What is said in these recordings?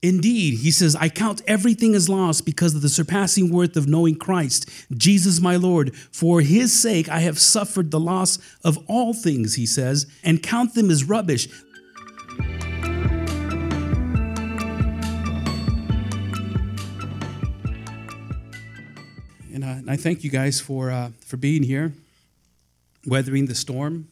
Indeed, he says, I count everything as loss because of the surpassing worth of knowing Christ, Jesus my Lord. For his sake I have suffered the loss of all things, he says, and count them as rubbish. And, uh, and I thank you guys for, uh, for being here, weathering the storm,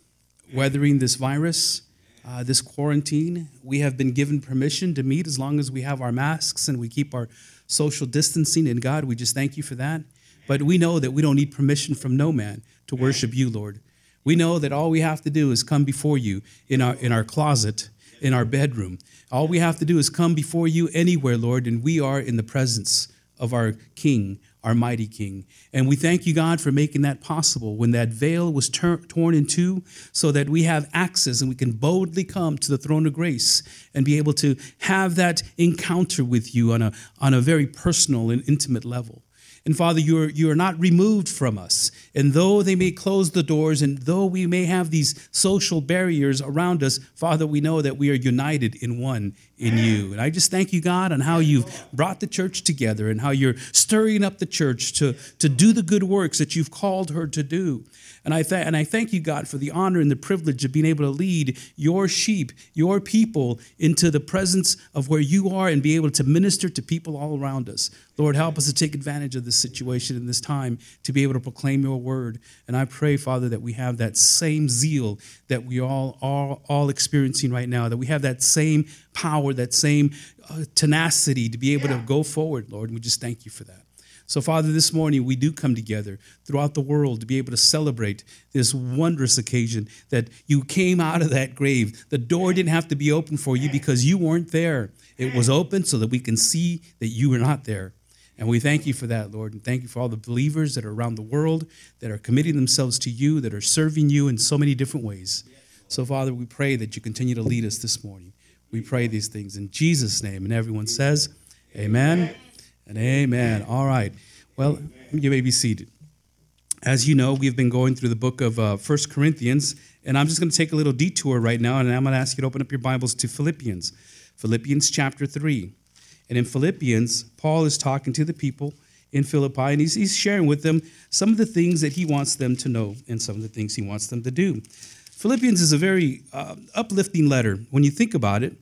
weathering this virus uh, this quarantine. We have been given permission to meet as long as we have our masks and we keep our social distancing. And God, we just thank you for that. But we know that we don't need permission from no man to worship you, Lord. We know that all we have to do is come before you in our, in our closet, in our bedroom. All we have to do is come before you anywhere, Lord, and we are in the presence of our King, our mighty King. And we thank you, God, for making that possible when that veil was ter- torn in two so that we have access and we can boldly come to the throne of grace and be able to have that encounter with you on a, on a very personal and intimate level. And Father, you are, you are not removed from us. And though they may close the doors, and though we may have these social barriers around us, Father, we know that we are united in one in you. And I just thank you, God, on how you've brought the church together and how you're stirring up the church to, to do the good works that you've called her to do. And I, th- and I thank you, God, for the honor and the privilege of being able to lead your sheep, your people, into the presence of where you are and be able to minister to people all around us. Lord, help us to take advantage of this situation in this time to be able to proclaim your word. And I pray, Father, that we have that same zeal that we all are all experiencing right now, that we have that same power, that same uh, tenacity to be able to go forward, Lord. And we just thank you for that. So, Father, this morning we do come together throughout the world to be able to celebrate this wondrous occasion that you came out of that grave. The door didn't have to be open for you because you weren't there. It was open so that we can see that you were not there. And we thank you for that, Lord. And thank you for all the believers that are around the world that are committing themselves to you, that are serving you in so many different ways. So, Father, we pray that you continue to lead us this morning. We pray these things in Jesus' name. And everyone says, Amen and amen. All right. Well, you may be seated. As you know, we've been going through the book of uh, First Corinthians, and I'm just going to take a little detour right now, and I'm going to ask you to open up your Bibles to Philippians, Philippians chapter 3. And in Philippians, Paul is talking to the people in Philippi, and he's, he's sharing with them some of the things that he wants them to know and some of the things he wants them to do. Philippians is a very uh, uplifting letter. When you think about it,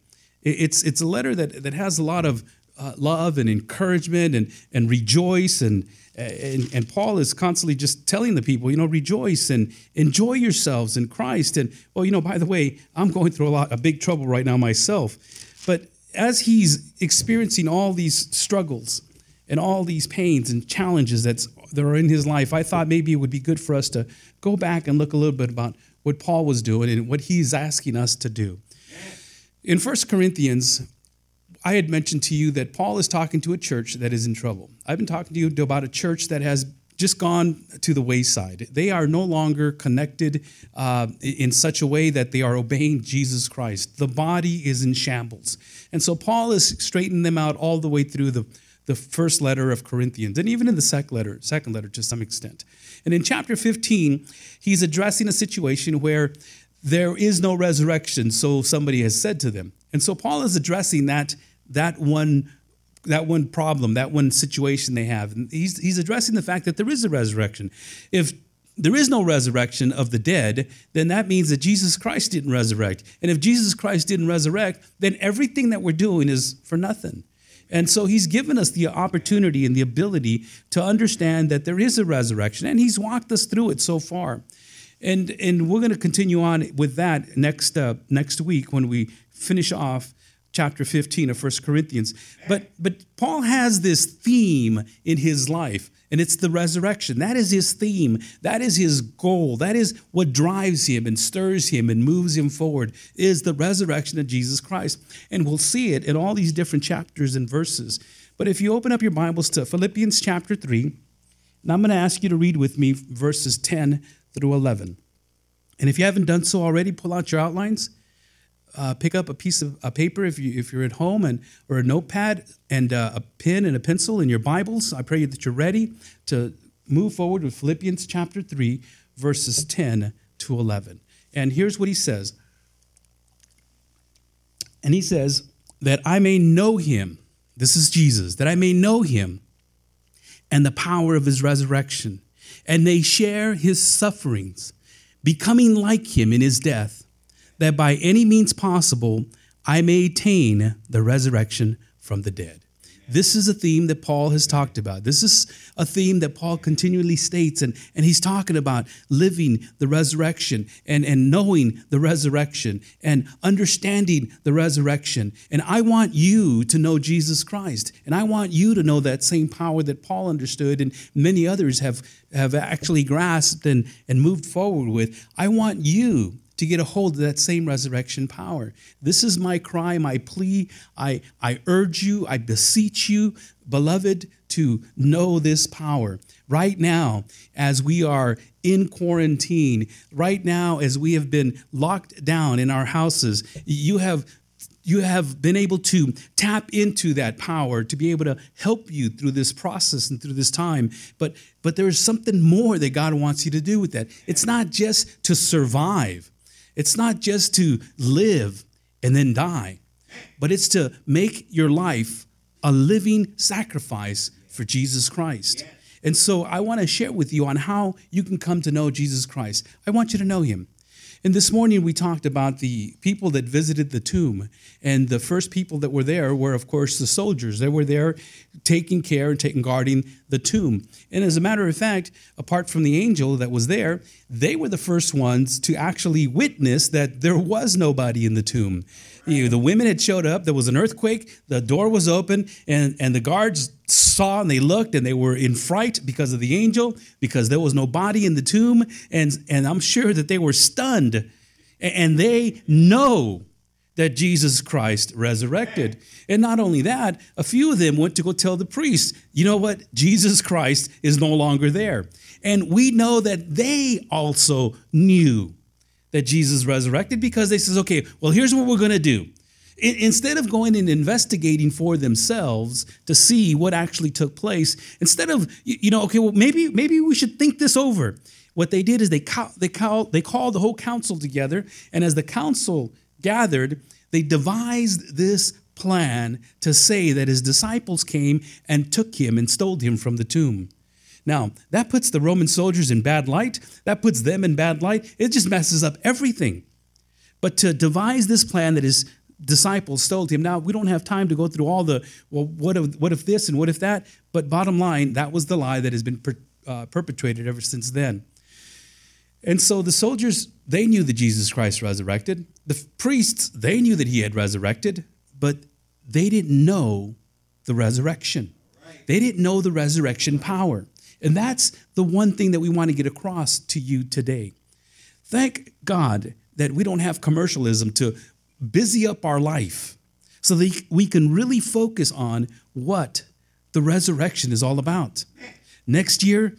it's, it's a letter that, that has a lot of uh, love and encouragement and, and rejoice. And, and, and Paul is constantly just telling the people, you know, rejoice and enjoy yourselves in Christ. And, well, you know, by the way, I'm going through a lot of big trouble right now myself. But as he's experiencing all these struggles and all these pains and challenges that's, that are in his life, I thought maybe it would be good for us to go back and look a little bit about what Paul was doing and what he's asking us to do. In 1 Corinthians, I had mentioned to you that Paul is talking to a church that is in trouble. I've been talking to you about a church that has just gone to the wayside. They are no longer connected uh, in such a way that they are obeying Jesus Christ. The body is in shambles. And so Paul is straightening them out all the way through the, the first letter of Corinthians, and even in the second letter, second letter to some extent. And in chapter 15, he's addressing a situation where there is no resurrection, so somebody has said to them. And so Paul is addressing that that one that one problem, that one situation they have. And he's, he's addressing the fact that there is a resurrection. If there is no resurrection of the dead, then that means that Jesus Christ didn't resurrect. And if Jesus Christ didn't resurrect, then everything that we're doing is for nothing. And so he's given us the opportunity and the ability to understand that there is a resurrection, and he's walked us through it so far. And, and we're going to continue on with that next, uh, next week when we finish off chapter 15 of 1 Corinthians. But, but Paul has this theme in his life, and it's the resurrection. That is his theme. That is his goal. That is what drives him and stirs him and moves him forward, is the resurrection of Jesus Christ. And we'll see it in all these different chapters and verses. But if you open up your Bibles to Philippians chapter 3, and I'm going to ask you to read with me verses 10 through 11. And if you haven't done so already, pull out your outlines uh, pick up a piece of a paper if, you, if you're at home and or a notepad and uh, a pen and a pencil in your Bibles. I pray you that you're ready to move forward with Philippians chapter 3, verses 10 to 11. And here's what he says. And he says, that I may know him. This is Jesus, that I may know him and the power of his resurrection, and may share his sufferings, becoming like him in his death, that by any means possible I may attain the resurrection from the dead. This is a theme that Paul has talked about. This is a theme that Paul continually states, and, and he's talking about living the resurrection and, and knowing the resurrection and understanding the resurrection. And I want you to know Jesus Christ. And I want you to know that same power that Paul understood and many others have, have actually grasped and, and moved forward with. I want you to get a hold of that same resurrection power. This is my cry, my plea. I, I urge you, I beseech you, beloved, to know this power. Right now, as we are in quarantine, right now, as we have been locked down in our houses, you have you have been able to tap into that power to be able to help you through this process and through this time but but there's something more that god wants you to do with that it's not just to survive it's not just to live and then die, but it's to make your life a living sacrifice for Jesus Christ. And so I want to share with you on how you can come to know Jesus Christ. I want you to know him. And this morning we talked about the people that visited the tomb. And the first people that were there were, of course, the soldiers. They were there taking care and taking guarding the tomb. And as a matter of fact, apart from the angel that was there, they were the first ones to actually witness that there was nobody in the tomb. You the women had showed up, there was an earthquake, the door was open, and, and the guards saw and they looked and they were in fright because of the angel, because there was no body in the tomb. And, and I'm sure that they were stunned. And they know that Jesus Christ resurrected. And not only that, a few of them went to go tell the priest, you know what? Jesus Christ is no longer there. And we know that they also knew that Jesus resurrected because they says, okay, well, here's what we're going to do instead of going and investigating for themselves to see what actually took place instead of you know okay well maybe maybe we should think this over. What they did is they call, they call, they called the whole council together and as the council gathered they devised this plan to say that his disciples came and took him and stole him from the tomb now that puts the roman soldiers in bad light that puts them in bad light it just messes up everything but to devise this plan that his disciples told him. Now, we don't have time to go through all the, well, what if, what if this and what if that? But bottom line, that was the lie that has been per, uh, perpetrated ever since then. And so the soldiers, they knew that Jesus Christ resurrected. The priests, they knew that he had resurrected, but they didn't know the resurrection. They didn't know the resurrection power. And that's the one thing that we want to get across to you today. Thank God that we don't have commercialism to busy up our life so that we can really focus on what the resurrection is all about. Next year,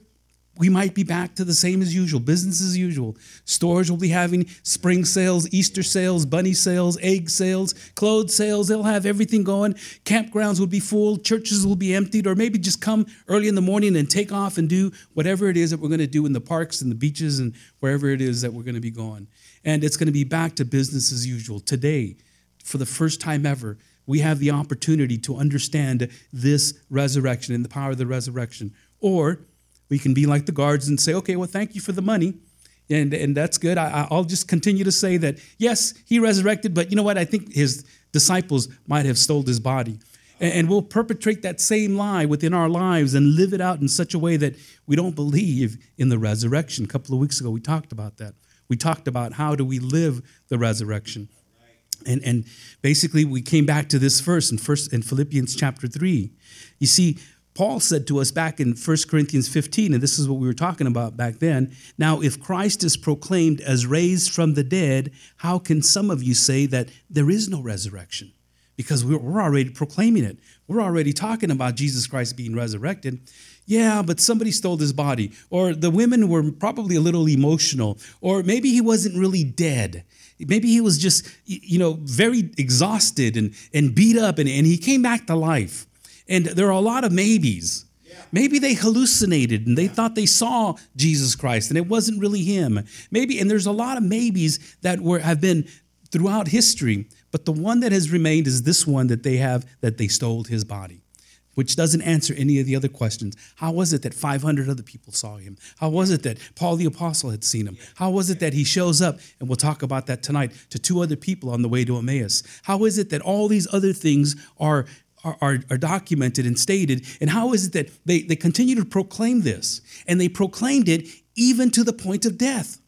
we might be back to the same as usual, business as usual. Stores will be having spring sales, Easter sales, bunny sales, egg sales, clothes sales. They'll have everything going. Campgrounds will be full, churches will be emptied, or maybe just come early in the morning and take off and do whatever it is that we're going to do in the parks and the beaches and wherever it is that we're going to be going. And it's going to be back to business as usual. Today, for the first time ever, we have the opportunity to understand this resurrection and the power of the resurrection. Or we can be like the guards and say, okay, well, thank you for the money. And, and that's good. I, I'll just continue to say that, yes, he resurrected, but you know what? I think his disciples might have stole his body. And we'll perpetrate that same lie within our lives and live it out in such a way that we don't believe in the resurrection. A couple of weeks ago, we talked about that. We talked about how do we live the resurrection. And, and basically, we came back to this verse in, first, in Philippians chapter 3. You see, Paul said to us back in 1 Corinthians 15, and this is what we were talking about back then. Now, if Christ is proclaimed as raised from the dead, how can some of you say that there is no resurrection? Because we're already proclaiming it. We're already talking about Jesus Christ being resurrected. Yeah, but somebody stole his body. Or the women were probably a little emotional. Or maybe he wasn't really dead. Maybe he was just, you know, very exhausted and, and beat up and, and he came back to life. And there are a lot of maybes. Maybe they hallucinated and they thought they saw Jesus Christ and it wasn't really him. Maybe, and there's a lot of maybes that were have been throughout history, But the one that has remained is this one that they have that they stole his body which doesn't answer any of the other questions. How was it that 500 other people saw him? How was it that Paul the Apostle had seen him? How was it that he shows up, and we'll talk about that tonight, to two other people on the way to Emmaus? How is it that all these other things are, are, are, are documented and stated? And how is it that they, they continue to proclaim this? And they proclaimed it even to the point of death.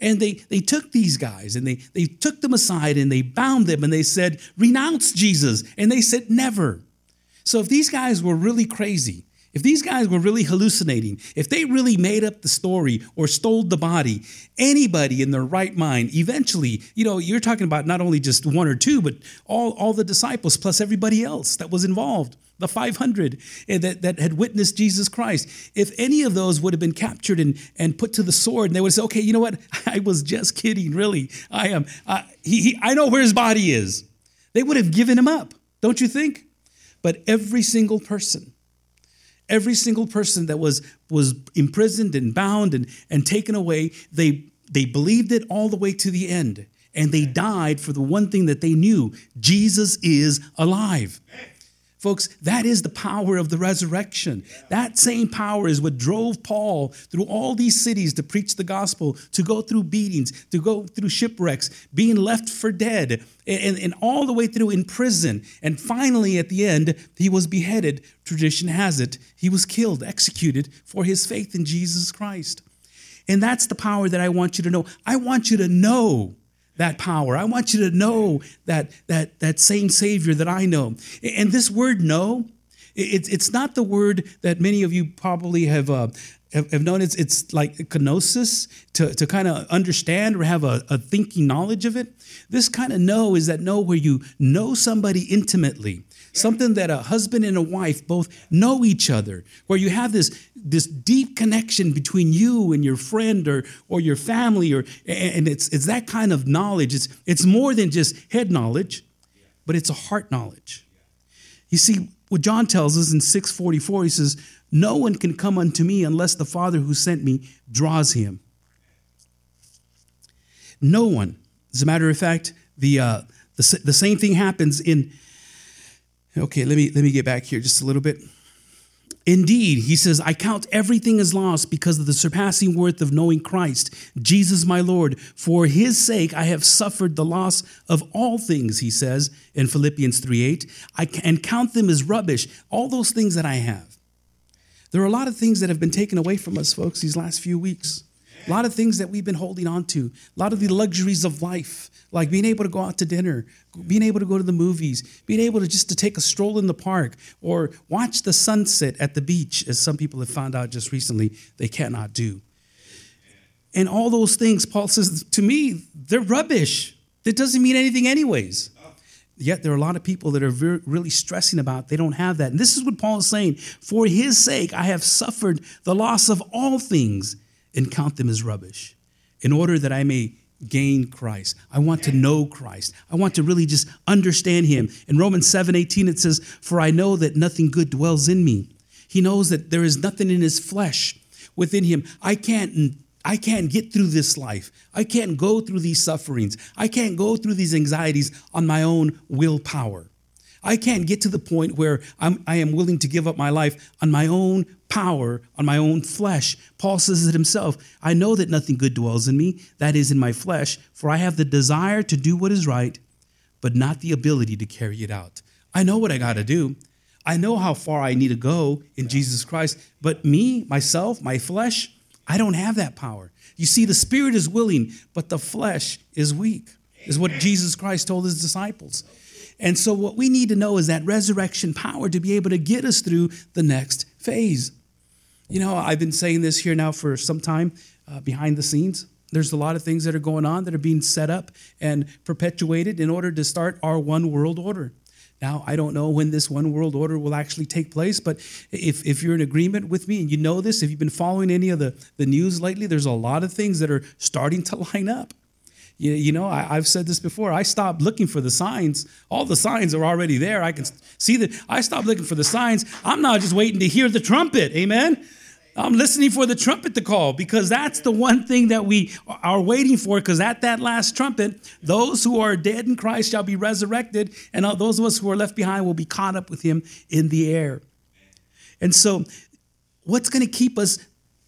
And they, they took these guys and they, they took them aside and they bound them and they said, Renounce Jesus. And they said, Never. So if these guys were really crazy, if these guys were really hallucinating, if they really made up the story or stole the body, anybody in their right mind, eventually, you know, you're talking about not only just one or two, but all, all the disciples plus everybody else that was involved, the 500 eh, that, that had witnessed Jesus Christ. If any of those would have been captured and, and put to the sword, and they would say, okay, you know what? I was just kidding, really. I am. Uh, he, he, I know where his body is. They would have given him up, don't you think? But every single person, every single person that was, was imprisoned and bound and, and taken away, they, they believed it all the way to the end. And they died for the one thing that they knew Jesus is alive. Folks, that is the power of the resurrection. That same power is what drove Paul through all these cities to preach the gospel, to go through beatings, to go through shipwrecks, being left for dead, and, and all the way through in prison. And finally, at the end, he was beheaded. Tradition has it, he was killed, executed for his faith in Jesus Christ. And that's the power that I want you to know. I want you to know that power. I want you to know that, that, that same Savior that I know. And this word know, it's, it's not the word that many of you probably have, uh, have, have known. It's, it's like kenosis, to, to kind of understand or have a, a thinking knowledge of it. This kind of know is that know where you know somebody intimately something that a husband and a wife both know each other, where you have this, this deep connection between you and your friend or, or your family, or, and it's, it's that kind of knowledge. It's, it's more than just head knowledge, but it's a heart knowledge. You see, what John tells us in 644, he says, No one can come unto me unless the Father who sent me draws him. No one. As a matter of fact, the, uh, the, the same thing happens in Okay, let me let me get back here just a little bit. Indeed, he says, I count everything as loss because of the surpassing worth of knowing Christ, Jesus my Lord. For his sake I have suffered the loss of all things, he says in Philippians 3 8. I and count them as rubbish, all those things that I have. There are a lot of things that have been taken away from us, folks, these last few weeks. A lot of things that we've been holding on to, a lot of the luxuries of life, like being able to go out to dinner, being able to go to the movies, being able to just to take a stroll in the park or watch the sunset at the beach, as some people have found out just recently they cannot do. And all those things, Paul says, to me, they're rubbish. That doesn't mean anything, anyways. Yet there are a lot of people that are very, really stressing about they don't have that. And this is what Paul is saying For his sake, I have suffered the loss of all things and count them as rubbish in order that I may gain Christ. I want to know Christ. I want to really just understand him. In Romans 7 18, it says, For I know that nothing good dwells in me. He knows that there is nothing in his flesh within him. I can't. I can't get through this life. I can't go through these sufferings. I can't go through these anxieties on my own willpower. I can't get to the point where I'm, I am willing to give up my life on my own power, on my own flesh. Paul says it himself I know that nothing good dwells in me, that is in my flesh, for I have the desire to do what is right, but not the ability to carry it out. I know what I got to do. I know how far I need to go in Jesus Christ, but me, myself, my flesh, I don't have that power. You see, the spirit is willing, but the flesh is weak, is what Jesus Christ told his disciples. And so, what we need to know is that resurrection power to be able to get us through the next phase. You know, I've been saying this here now for some time uh, behind the scenes. There's a lot of things that are going on that are being set up and perpetuated in order to start our one world order. Now, I don't know when this one world order will actually take place, but if, if you're in agreement with me and you know this, if you've been following any of the, the news lately, there's a lot of things that are starting to line up. You, you know, I, have said this before. I stopped looking for the signs. All the signs are already there. I can see that. I stopped looking for the signs. I'm now just waiting to hear the trumpet. Amen. I'm listening for the trumpet to call because that's the one thing that we are waiting for. Because at that last trumpet, those who are dead in Christ shall be resurrected, and those of us who are left behind will be caught up with him in the air. And so, what's going to keep us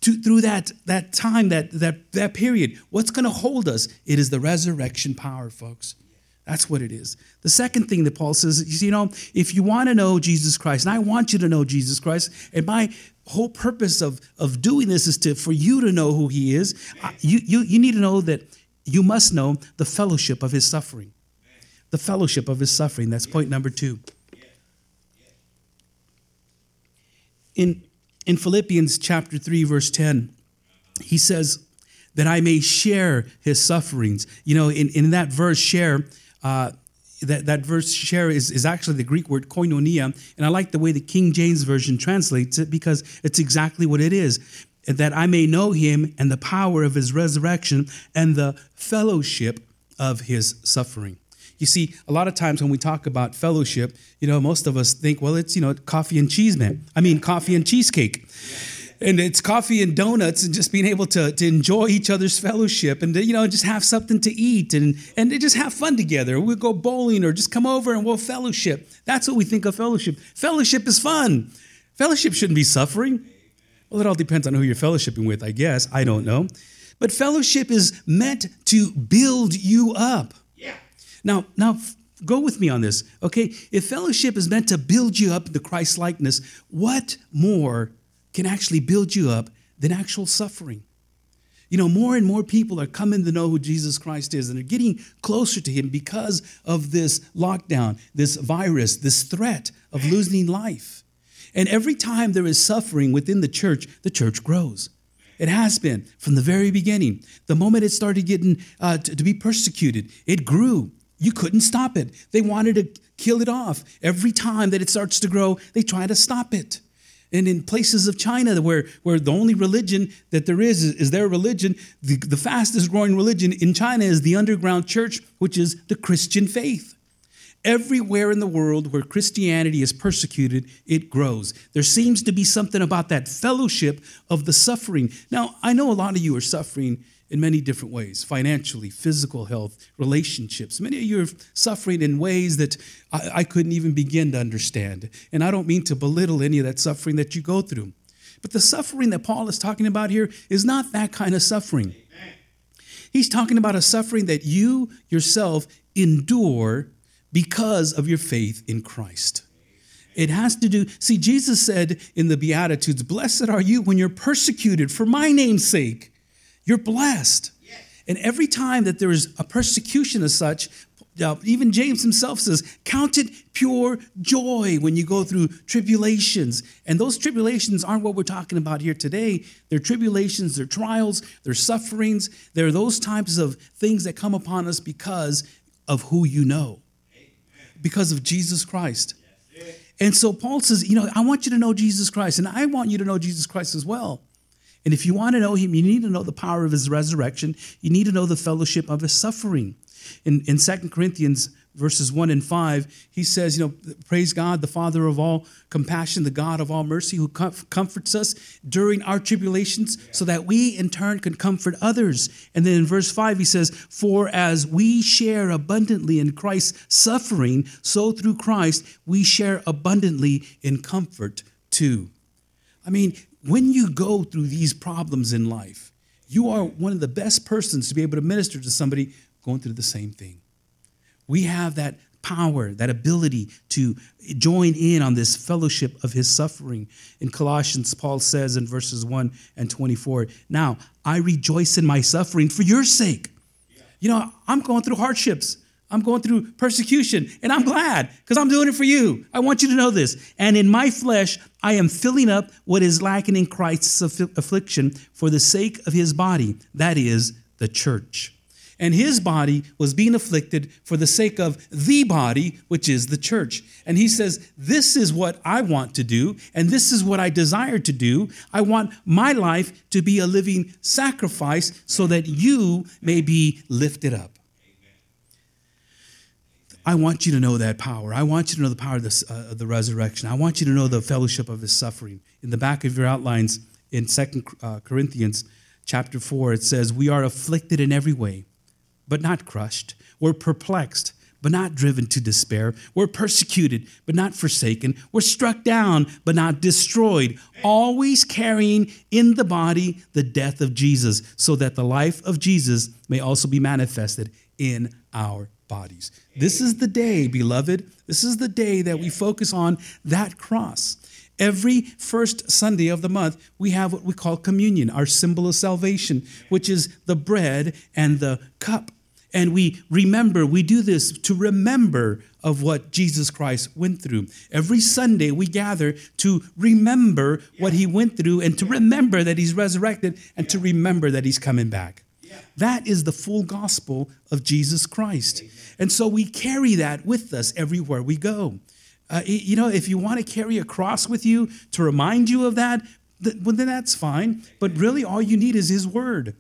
to, through that, that time, that, that, that period? What's going to hold us? It is the resurrection power, folks. That's what it is. The second thing that Paul says is, you know, if you want to know Jesus Christ, and I want you to know Jesus Christ, and my whole purpose of, of doing this is to for you to know who he is. You, you, you need to know that you must know the fellowship of his suffering. The fellowship of his suffering. That's point number two. In, in Philippians chapter 3, verse 10, he says, that I may share his sufferings. You know, in, in that verse, share, uh, that, that verse share is, is actually the Greek word koinonia. And I like the way the King James Version translates it because it's exactly what it is that I may know him and the power of his resurrection and the fellowship of his suffering. You see, a lot of times when we talk about fellowship, you know, most of us think, well, it's, you know, coffee and cheese, man. I mean, coffee and cheesecake and it's coffee and donuts and just being able to, to enjoy each other's fellowship and to, you know just have something to eat and and to just have fun together. We'll go bowling or just come over and we'll fellowship. That's what we think of fellowship. Fellowship is fun. Fellowship shouldn't be suffering. Well it all depends on who you're fellowshipping with i guess. I don't know. But fellowship is meant to build you up. Yeah. Now now go with me on this okay? If fellowship is meant to build you up into christ likeness what more can actually build you up than actual suffering. You know, more and more people are coming to know who Jesus Christ is and they're getting closer to him because of this lockdown, this virus, this threat of losing life. And every time there is suffering within the church, the church grows. It has been from the very beginning. The moment it started getting uh, to, to be persecuted, it grew. You couldn't stop it. They wanted to kill it off. Every time that it starts to grow, they try to stop it and in places of China where, where the only religion that there is is, is their religion, the, the fastest growing religion in China is the underground church, which is the Christian faith. Everywhere in the world where Christianity is persecuted, it grows. There seems to be something about that fellowship of the suffering. Now, I know a lot of you are suffering in many different ways financially, physical health, relationships. Many of you are suffering in ways that I, I, couldn't even begin to understand. And I don't mean to belittle any of that suffering that you go through. But the suffering that Paul is talking about here is not that kind of suffering. He's talking about a suffering that you yourself endure because of your faith in Christ. It has to do, see, Jesus said in the Beatitudes, Blessed are you when you're persecuted for my name's sake. You're blessed. Yes. And every time that there is a persecution as such, uh, even James himself says, Count it pure joy when you go through tribulations. And those tribulations aren't what we're talking about here today. They're tribulations, they're trials, they're sufferings. They're those types of things that come upon us because of who you know, because of Jesus Christ. And so Paul says, You know, I want you to know Jesus Christ, and I want you to know Jesus Christ as well. And if you want to know him, you need to know the power of his resurrection. You need to know the fellowship of his suffering. In, in 2 Corinthians verses 1 and 5, he says, you know, praise God, the Father of all compassion, the God of all mercy, who comforts us during our tribulations, so that we in turn can comfort others. And then in verse 5, he says, For as we share abundantly in Christ's suffering, so through Christ we share abundantly in comfort too. I mean, when you go through these problems in life, you are one of the best persons to be able to minister to somebody going through the same thing. We have that power, that ability to join in on this fellowship of his suffering. In Colossians, Paul says in verses 1 and 24, Now I rejoice in my suffering for your sake. You know, I'm going through hardships. I'm going through persecution, and I'm glad because I'm doing it for you. I want you to know this. And in my flesh, I am filling up what is lacking in Christ's affliction for the sake of his body, that is, the church. And his body was being afflicted for the sake of the body, which is the church. And he says, This is what I want to do, and this is what I desire to do. I want my life to be a living sacrifice so that you may be lifted up. I want you to know that power. I want you to know the power of, this, uh, of the resurrection. I want you to know the fellowship of his suffering. In the back of your outlines, in Second uh, Corinthians chapter 4, it says, We are afflicted in every way, but not crushed. We're perplexed, but not driven to despair. We're persecuted, but not forsaken. We're struck down, but not destroyed, always carrying in the body the death of Jesus, so that the life of Jesus may also be manifested in our bodies. This is the day, beloved. This is the day that we focus on that cross. Every first Sunday of the month, we have what we call communion, our symbol of salvation, which is the bread and the cup. And we remember, we do this to remember of what Jesus Christ went through. Every Sunday we gather to remember what he went through and to remember that he's resurrected and to remember that he's coming back. That is the full gospel of Jesus Christ. And so we carry that with us everywhere we go. Uh, you know, if you want to carry a cross with you to remind you of that, well, then that's fine. But really, all you need is His Word.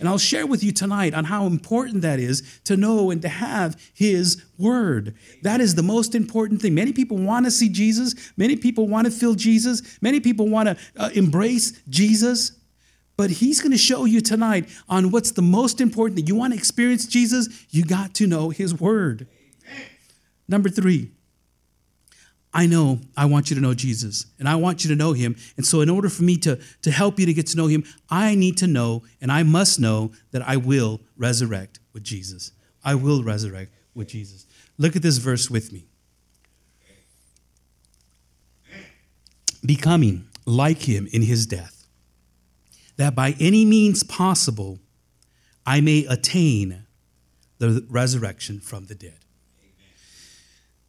And I'll share with you tonight on how important that is to know and to have His Word. That is the most important thing. Many people want to see Jesus, many people want to feel Jesus, many people want to uh, embrace Jesus. But He's going to show you tonight on what's the most important thing. You want to experience Jesus, you got to know His Word. Number three, I know I want you to know Jesus and I want you to know him. And so, in order for me to, to help you to get to know him, I need to know and I must know that I will resurrect with Jesus. I will resurrect with Jesus. Look at this verse with me. Becoming like him in his death, that by any means possible I may attain the resurrection from the dead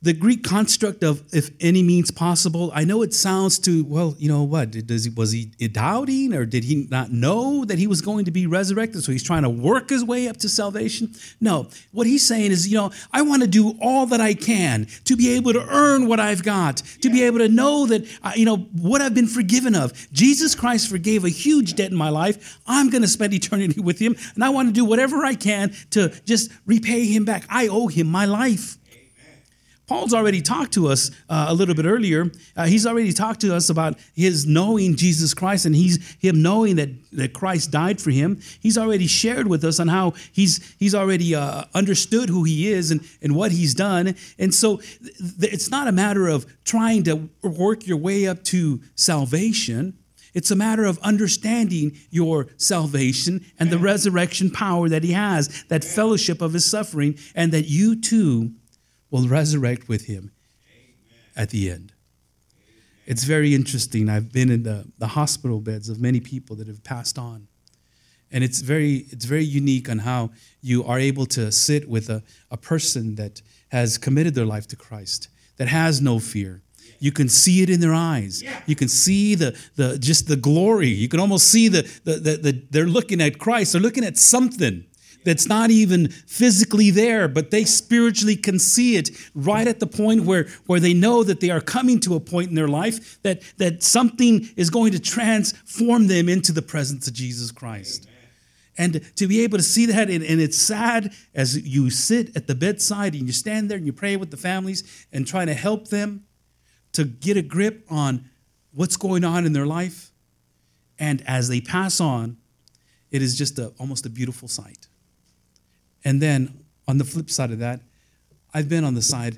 the Greek construct of if any means possible, I know it sounds to, well, you know what, does he, was he doubting or did he not know that he was going to be resurrected? So he's trying to work his way up to salvation? No. What he's saying is, you know, I want to do all that I can to be able to earn what I've got, to be able to know that, uh, you know, what I've been forgiven of. Jesus Christ forgave a huge debt in my life. I'm going to spend eternity with him, and I want to do whatever I can to just repay him back. I owe him my life. Paul's already talked to us uh, a little bit earlier. Uh, he's already talked to us about his knowing Jesus Christ and he's him knowing that, that Christ died for him. He's already shared with us on how he's he's already uh, understood who he is and, and what he's done. And so th- it's not a matter of trying to work your way up to salvation. It's a matter of understanding your salvation and the resurrection power that he has, that fellowship of his suffering, and that you too will resurrect with him at the end. It's very interesting. I've been in the, the hospital beds of many people that have passed on. And it's very, it's very unique on how you are able to sit with a, a person that has committed their life to Christ, that has no fear. You can see it in their eyes. You can see the, the just the glory. You can almost see the, the, the, the they're looking at Christ. They're looking at something that's not even physically there, but they spiritually can see it right at the point where, where they know that they are coming to a point in their life that, that something is going to transform them into the presence of Jesus Christ. Amen. And to be able to see that, and, and, it's sad as you sit at the bedside and you stand there and you pray with the families and try to help them to get a grip on what's going on in their life. And as they pass on, it is just a, almost a beautiful sight. And then on the flip side of that, I've been on the side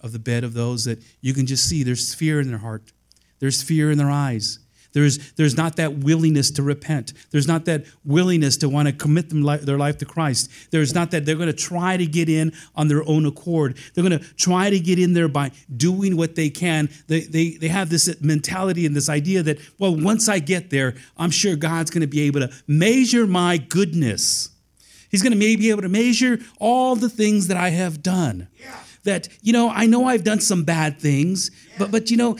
of the bed of those that you can just see there's fear in their heart, there's fear in their eyes. There's, there's not that willingness to repent. There's not that willingness to want to commit them their life to Christ. There's not that they're going to try to get in on their own accord. They're going to try to get in there by doing what they can. They, they, they have this mentality and this idea that, well, once I get there, I'm sure God's going to be able to measure my goodness He's going to maybe be able to measure all the things that I have done. Yeah. That, you know, I know I've done some bad things, yeah. but, but you know,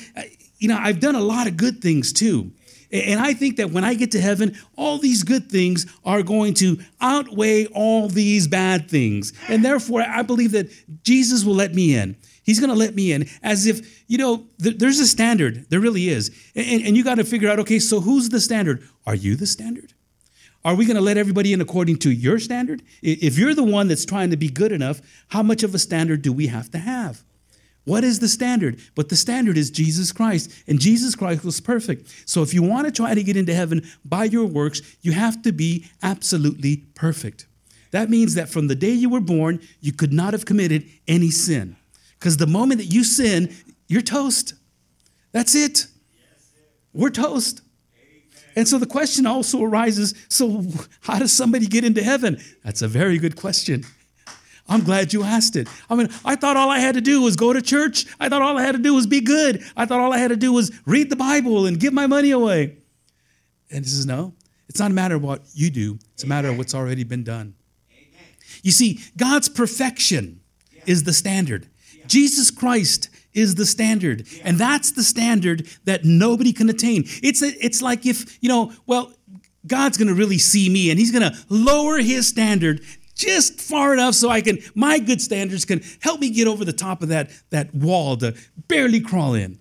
you know, I've done a lot of good things too. And I think that when I get to heaven, all these good things are going to outweigh all these bad things. And therefore, I believe that Jesus will let me in. He's going to let me in as if, you know, th- there's a standard. There really is. And, and you got to figure out okay, so who's the standard? Are you the standard? Are we going to let everybody in according to your standard? If you're the one that's trying to be good enough, how much of a standard do we have to have? What is the standard? But the standard is Jesus Christ, and Jesus Christ was perfect. So if you want to try to get into heaven by your works, you have to be absolutely perfect. That means that from the day you were born, you could not have committed any sin. Because the moment that you sin, you're toast. That's it. We're toast. And so the question also arises so, how does somebody get into heaven? That's a very good question. I'm glad you asked it. I mean, I thought all I had to do was go to church. I thought all I had to do was be good. I thought all I had to do was read the Bible and give my money away. And he says, no, it's not a matter of what you do, it's a matter of what's already been done. You see, God's perfection is the standard. Jesus Christ is the standard. And that's the standard that nobody can attain. It's, a, it's like if, you know, well, God's going to really see me and he's going to lower his standard just far enough so I can, my good standards can help me get over the top of that, that wall to barely crawl in.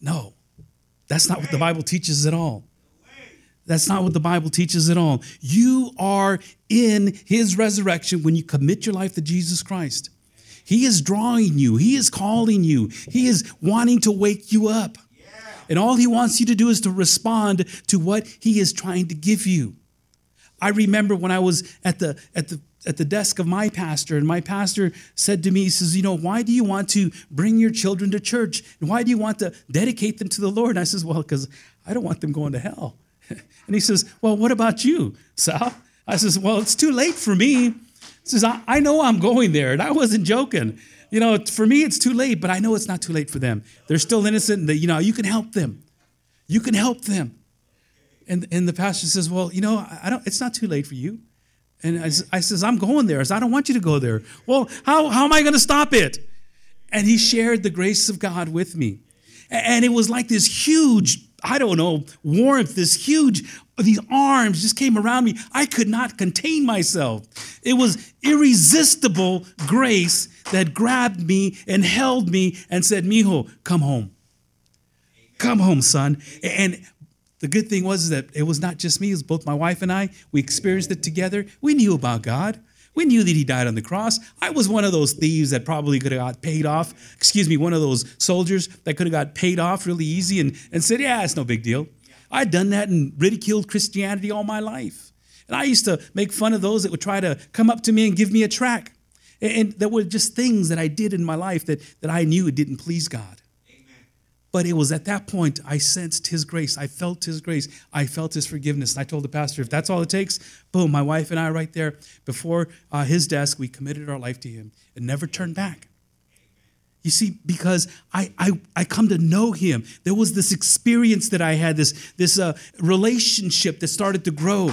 No, that's not what the Bible teaches at all. That's not what the Bible teaches at all. You are in his resurrection when you commit your life to Jesus Christ. He is drawing you, He is calling you, He is wanting to wake you up. And all He wants you to do is to respond to what He is trying to give you. I remember when I was at the, at the, at the desk of my pastor, and my pastor said to me, He says, You know, why do you want to bring your children to church? And why do you want to dedicate them to the Lord? And I says, Well, because I don't want them going to hell. And he says, Well, what about you, Sal? I says, Well, it's too late for me says, I, I know I'm going there. And I wasn't joking. You know, for me, it's too late, but I know it's not too late for them. They're still innocent. And they, you know, you can help them. You can help them. And, and the pastor says, Well, you know, I don't, it's not too late for you. And I, I says, I'm going there. I, says, I don't want you to go there. Well, how, how am I going to stop it? And he shared the grace of God with me. And it was like this huge, I don't know, warmth, this huge these arms just came around me. I could not contain myself. It was irresistible grace that grabbed me and held me and said, Mijo, come home. Come home, son. And the good thing was that it was not just me, it was both my wife and I. We experienced it together. We knew about God. We knew that he died on the cross. I was one of those thieves that probably could have got paid off. Excuse me, one of those soldiers that could have got paid off really easy and, and said, Yeah, it's no big deal. I'd done that and ridiculed Christianity all my life. And I used to make fun of those that would try to come up to me and give me a track. And there were just things that I did in my life that, that I knew it didn't please God. But it was at that point I sensed His grace. I felt His grace. I felt His forgiveness. And I told the pastor, if that's all it takes, boom, my wife and I right there before uh, his desk, we committed our life to Him and never turned back. You see, because I, I, I come to know him. There was this experience that I had, this, this uh, relationship that started to grow.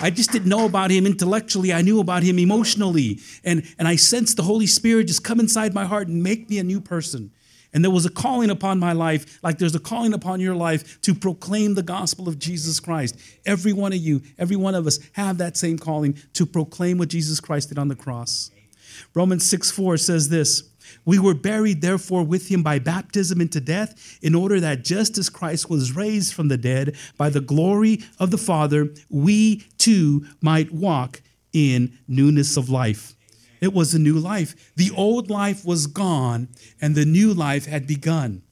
I just didn't know about him intellectually. I knew about him emotionally. And, and I sensed the Holy Spirit just come inside my heart and make me a new person. And there was a calling upon my life, like there's a calling upon your life to proclaim the gospel of Jesus Christ. Every one of you, every one of us have that same calling to proclaim what Jesus Christ did on the cross. Romans 6 4 says this we were buried, therefore, with him by baptism into death, in order that just as Christ was raised from the dead by the glory of the Father, we too might walk in newness of life. It was a new life. The old life was gone, and the new life had begun.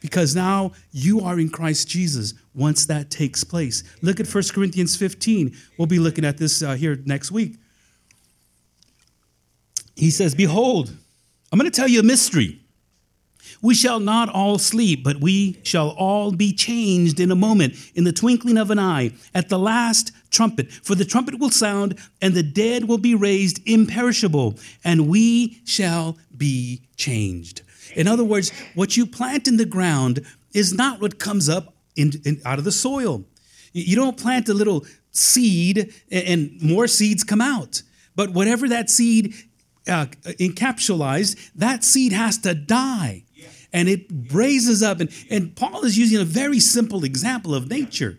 Because now you are in Christ Jesus once that takes place. Look at 1 Corinthians 15. We'll be looking at this uh, here next week. He says, Behold, I'm going to tell you a mystery. We shall not all sleep, but we shall all be changed in a moment, in the twinkling of an eye, at the last trumpet. For the trumpet will sound, and the dead will be raised imperishable, and we shall be changed. In other words, what you plant in the ground is not what comes up in, in, out of the soil. You don't plant a little seed and, and more seeds come out. But whatever that seed uh, encapsulized, that seed has to die. And it raises up. And, and Paul is using a very simple example of nature.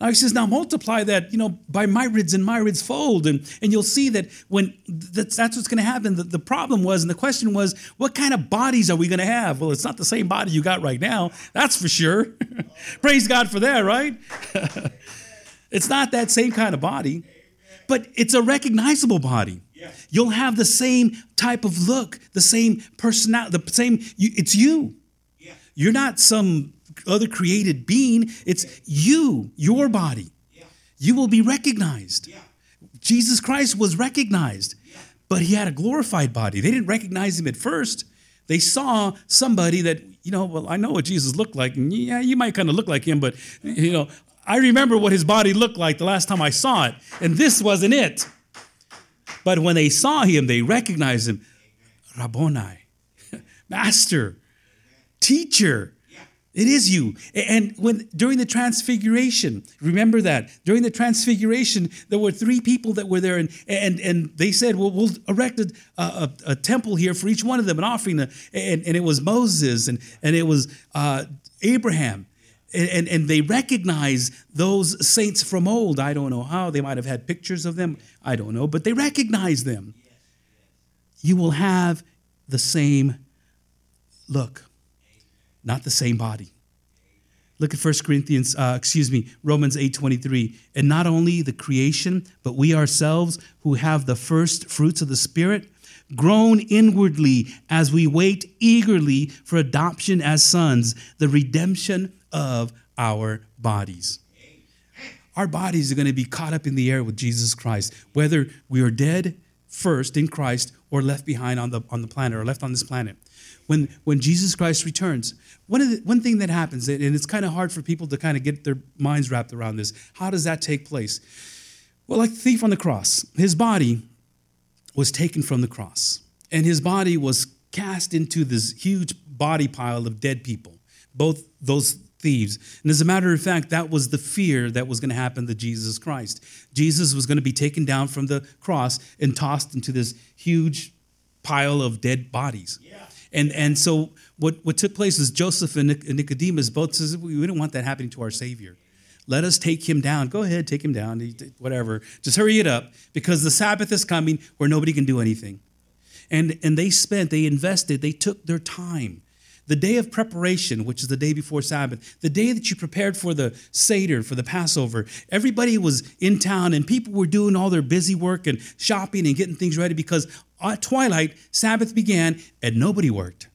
Now he says, now multiply that, you know, by myriads and myriads fold. And, and you'll see that when that's, that's what's going to happen. The, the problem was, and the question was, what kind of bodies are we going to have? Well, it's not the same body you got right now. That's for sure. Praise God for that, right? it's not that same kind of body, but it's a recognizable body. You'll have the same type of look, the same personality, the same, you, it's you. You're not some other created being, it's you, your body. You will be recognized. Jesus Christ was recognized, but he had a glorified body. They didn't recognize him at first. They saw somebody that, you know, well, I know what Jesus looked like. And yeah, you might kind of look like him, but, you know, I remember what his body looked like the last time I saw it, and this wasn't it. But when they saw him, they recognized him Rabboni, Master, Teacher. It is you. And when during the transfiguration, remember that during the transfiguration, there were three people that were there, and and, and they said, "Well, we'll erect a, a, a temple here for each one of them, an offering." And, and it was Moses, and and it was uh, Abraham, and, and, they recognize those saints from old. I don't know how they might have had pictures of them. I don't know, but they recognize them. You will have the same look not the same body. Look at 1 Corinthians, uh, excuse me, Romans 8:23. And not only the creation, but we ourselves who have the first fruits of the Spirit, groan inwardly as we wait eagerly for adoption as sons, the redemption of our bodies. Our bodies are going to be caught up in the air with Jesus Christ, whether we are dead first in Christ or left behind on the, on the planet or left on this planet when, when Jesus Christ returns, one, of the, one thing that happens, and it's kind of hard for people to kind of get their minds wrapped around this, how does that take place? Well, like the thief on the cross, his body was taken from the cross, and his body was cast into this huge body pile of dead people, both those thieves. And as a matter of fact, that was the fear that was going to happen to Jesus Christ. Jesus was going to be taken down from the cross and tossed into this huge pile of dead bodies. Yeah. And, and so what, what took place was Joseph and Nicodemus both says, we don't want that happening to our Savior. Let us take him down. Go ahead, take him down, whatever. Just hurry it up because the Sabbath is coming where nobody can do anything. And, and they spent, they invested, they took their time. The day of preparation, which is the day before Sabbath, the day that you prepared for the Seder, for the Passover, everybody was in town and people were doing all their busy work and shopping and getting things ready because at twilight, Sabbath began and nobody worked.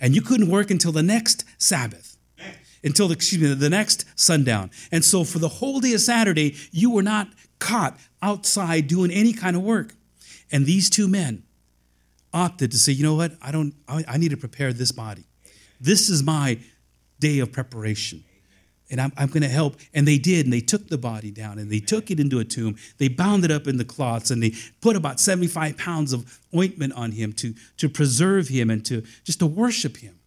And you couldn't work until the next Sabbath, until the, excuse me, the next sundown. And so for the whole day of Saturday, you were not caught outside doing any kind of work. And these two men opted to say, you know what? I don't, I, I need to prepare this body. This is my day of preparation. And I'm, I'm going to help. And they did. And they took the body down and they took it into a tomb. They bound it up in the cloths and they put about 75 pounds of ointment on him to, to preserve him and to just to worship him.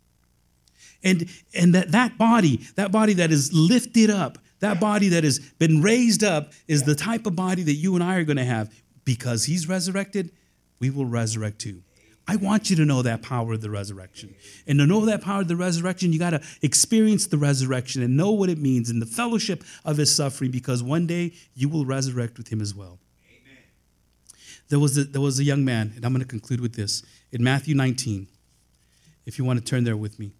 And, and that, that body, that body that is lifted up, that body that has been raised up, is the type of body that you and I are going to have. Because he's resurrected, we will resurrect too. I want you to know that power of the resurrection. And to know that power of the resurrection, you got to experience the resurrection and know what it means in the fellowship of his suffering because one day you will resurrect with him as well. Amen. There was a, there was a young man, and I'm going to conclude with this. In Matthew 19, if you want to turn there with me,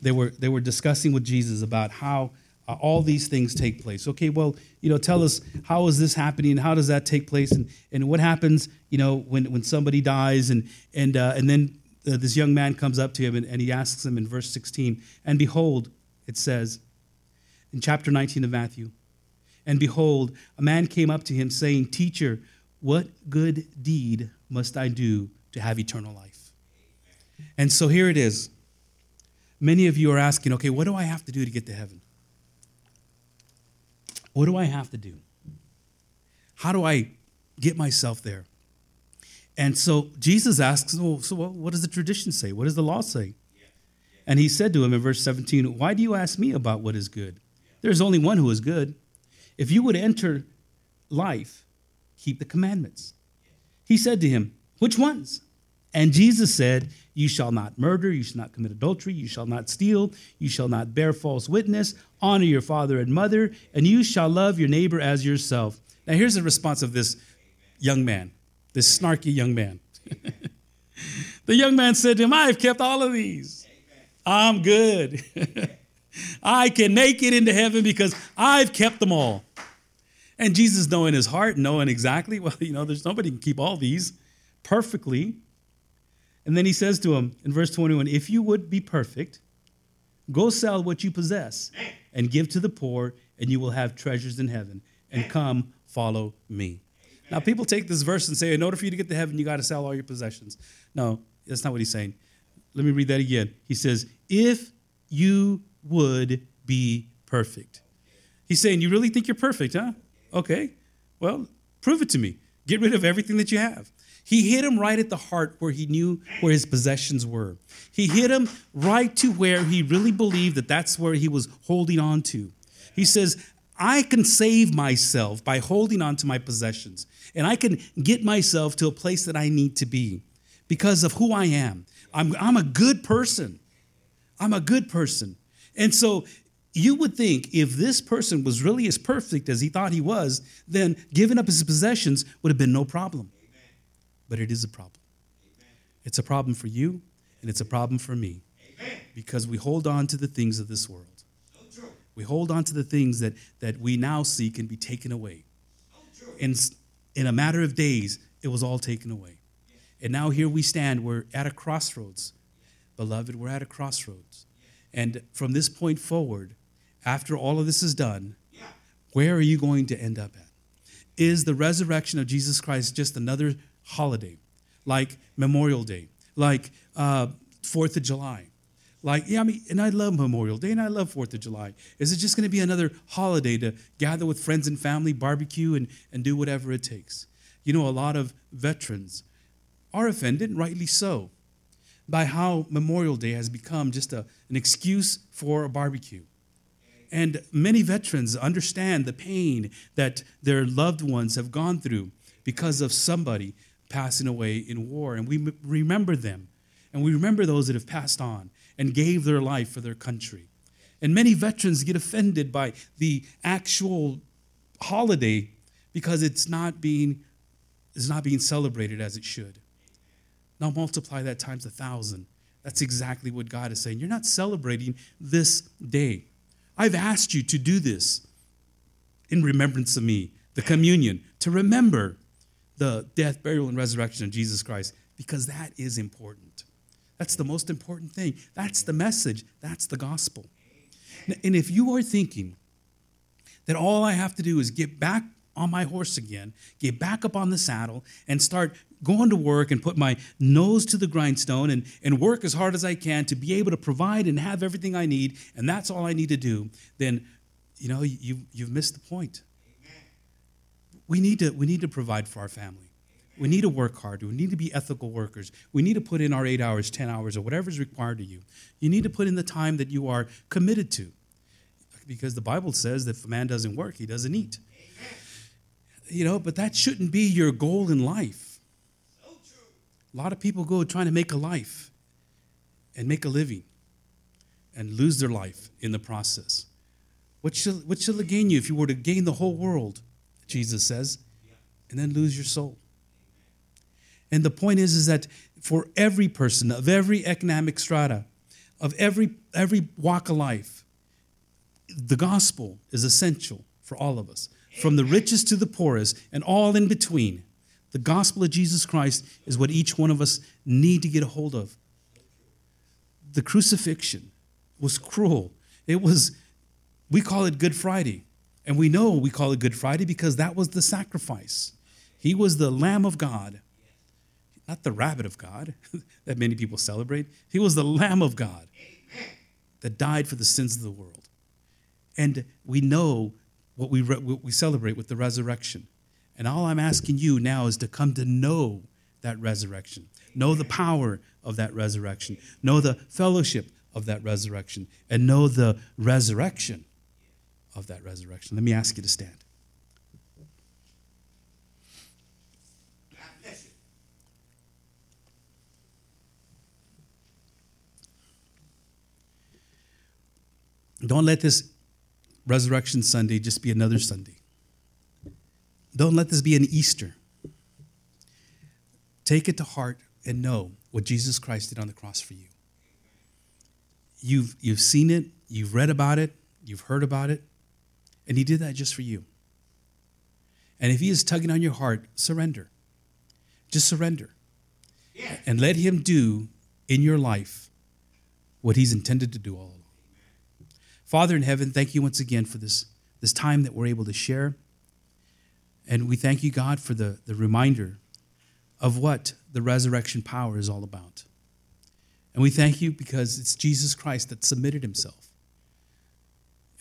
they were, they were discussing with Jesus about how all these things take place. Okay, well, you know, tell us how is this happening? How does that take place? And, and what happens, you know, when, when somebody dies? And, and, uh, and then uh, this young man comes up to him and, and he asks him in verse 16, and behold, it says in chapter 19 of Matthew, and behold, a man came up to him saying, Teacher, what good deed must I do to have eternal life? And so here it is. Many of you are asking, okay, what do I have to do to get to heaven? What do I have to do? How do I get myself there? And so Jesus asks, well, so what does the tradition say? What does the law say? And he said to him in verse 17, Why do you ask me about what is good? There's only one who is good. If you would enter life, keep the commandments. He said to him, Which ones? And Jesus said, You shall not murder, you shall not commit adultery, you shall not steal, you shall not bear false witness, honor your father and mother, and you shall love your neighbor as yourself. Now, here's the response of this young man, this snarky young man. the young man said to him, I've kept all of these. I'm good. I can make it into heaven because I've kept them all. And Jesus, knowing his heart, knowing exactly, well, you know, there's nobody can keep all these. perfectly. And then he says to him in verse 21 If you would be perfect, go sell what you possess and give to the poor, and you will have treasures in heaven. And come, follow me. Now, people take this verse and say, in order for you to get to heaven, you got to sell all your possessions. No, that's not what he's saying. Let me read that again. He says, If you would be perfect. He's saying, You really think you're perfect, huh? Okay. Well, prove it to me. Get rid of everything that you have. He hit him right at the heart where he knew where his possessions were. He hit him right to where he really believed that that's where he was holding on to. He says, I can save myself by holding on to my possessions, and I can get myself to a place that I need to be because of who I am. I'm, I'm a good person. I'm a good person. And so you would think if this person was really as perfect as he thought he was, then giving up his possessions would have been no problem. But it is a problem. Amen. It's a problem for you, and it's a problem for me Amen. because we hold on to the things of this world. So we hold on to the things that, that we now see can be taken away. So in, in a matter of days, it was all taken away. And now here we stand, we're at a crossroads. Beloved, we're at a crossroads. And from this point forward, after all of this is done, where are you going to end up at? Is the resurrection of Jesus Christ just another holiday, like Memorial Day, like uh, Fourth of July? Like, yeah, I mean, and I love Memorial Day and I love Fourth of July. Is it just going to be another holiday to gather with friends and family, barbecue, and, and do whatever it takes? You know, a lot of veterans are offended, rightly so, by how Memorial Day has become just a, an excuse for a barbecue. And many veterans understand the pain that their loved ones have gone through because of somebody passing away in war. And we remember them. And we remember those that have passed on and gave their life for their country. And many veterans get offended by the actual holiday because it's not being, it's not being celebrated as it should. Now multiply that times a thousand. That's exactly what God is saying. You're not celebrating this day. I've asked you to do this in remembrance of me, the communion, to remember the death, burial, and resurrection of Jesus Christ, because that is important. That's the most important thing. That's the message. That's the gospel. And if you are thinking that all I have to do is get back on my horse again, get back up on the saddle, and start going to work and put my nose to the grindstone and, and work as hard as I can to be able to provide and have everything I need, and that's all I need to do, then you know you, you've missed the point. We need, to, we need to provide for our family. We need to work hard. We need to be ethical workers. We need to put in our eight hours, 10 hours, or whatever is required of you. You need to put in the time that you are committed to. Because the Bible says that if a man doesn't work, he doesn't eat. You know, but that shouldn't be your goal in life. A lot of people go trying to make a life and make a living and lose their life in the process. What shall, what shall it gain you if you were to gain the whole world, Jesus says, and then lose your soul? And the point is, is that for every person of every economic strata, of every, every walk of life, the gospel is essential for all of us, from the richest to the poorest and all in between. The gospel of Jesus Christ is what each one of us need to get a hold of. The crucifixion was cruel. It was, we call it Good Friday. And we know we call it Good Friday because that was the sacrifice. He was the Lamb of God, not the rabbit of God that many people celebrate. He was the Lamb of God that died for the sins of the world. And we know what we, what we celebrate with the resurrection. And all I'm asking you now is to come to know that resurrection, know the power of that resurrection, know the fellowship of that resurrection, and know the resurrection of that resurrection. Let me ask you to stand. Don't let this Resurrection Sunday just be another Sunday. Don't let this be an Easter. Take it to heart and know what Jesus Christ did on the cross for you. You've, you've seen it, you've read about it, you've heard about it, and He did that just for you. And if He is tugging on your heart, surrender. Just surrender. and let Him do in your life what He's intended to do all along. Father in heaven, thank you once again for this, this time that we're able to share. And we thank you, God, for the, the reminder of what the resurrection power is all about. And we thank you because it's Jesus Christ that submitted himself.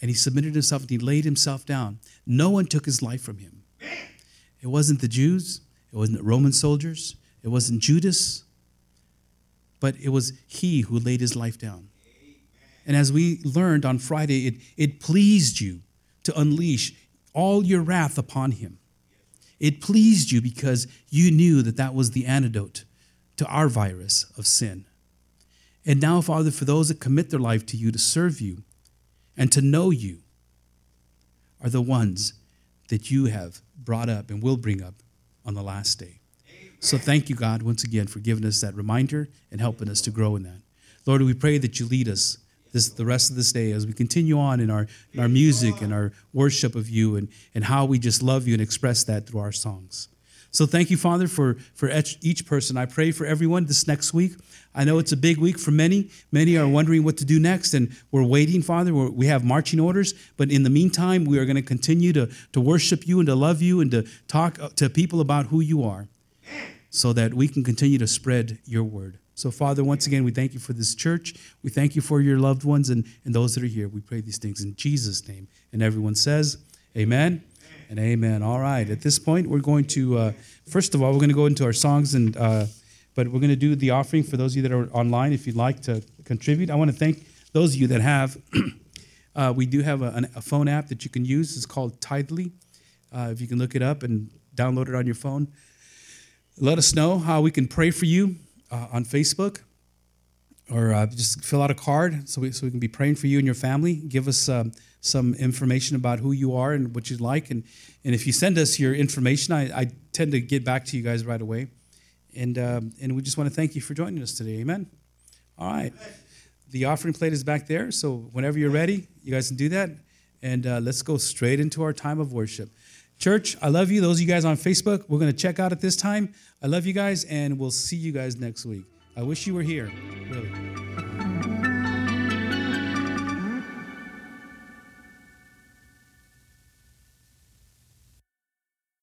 And he submitted himself and he laid himself down. No one took his life from him. It wasn't the Jews, it wasn't Roman soldiers, it wasn't Judas, but it was he who laid his life down. And as we learned on Friday, it, it pleased you to unleash all your wrath upon him. It pleased you because you knew that that was the antidote to our virus of sin. And now, Father, for those that commit their life to you to serve you and to know you, are the ones that you have brought up and will bring up on the last day. So thank you, God, once again for giving us that reminder and helping us to grow in that. Lord, we pray that you lead us this the rest of this day as we continue on in our in our music and our worship of you and, and how we just love you and express that through our songs. So thank you, Father, for, for each person. I pray for everyone this next week. I know it's a big week for many. Many are wondering what to do next, and we're waiting, Father. We're, we have marching orders, but in the meantime, we are going to continue to, to worship you and to love you and to talk uh, to people about who you are so that we can continue to spread your word. So, Father, once again, we thank you for this church. We thank you for your loved ones and, and those that are here. We pray these things in Jesus' name. And everyone says, Amen and amen. All right. At this point, we're going to, uh, first of all, we're going to go into our songs, and uh, but we're going to do the offering for those of you that are online. If you'd like to contribute, I want to thank those of you that have. uh, we do have a, a, phone app that you can use. It's called Tithely. Uh, if you can look it up and download it on your phone, let us know how we can pray for you uh, on Facebook or uh, just fill out a card so we, so we can be praying for you and your family. Give us um, some information about who you are and what you'd like. And, and if you send us your information, I, I tend to get back to you guys right away. And, um, and we just want to thank you for joining us today. Amen. All right. The offering plate is back there. So whenever you're ready, you guys can do that. And uh, let's go straight into our time of worship. Church, I love you. Those of you guys on Facebook, we're going to check out at this time. I love you guys, and we'll see you guys next week. I wish you were here, really.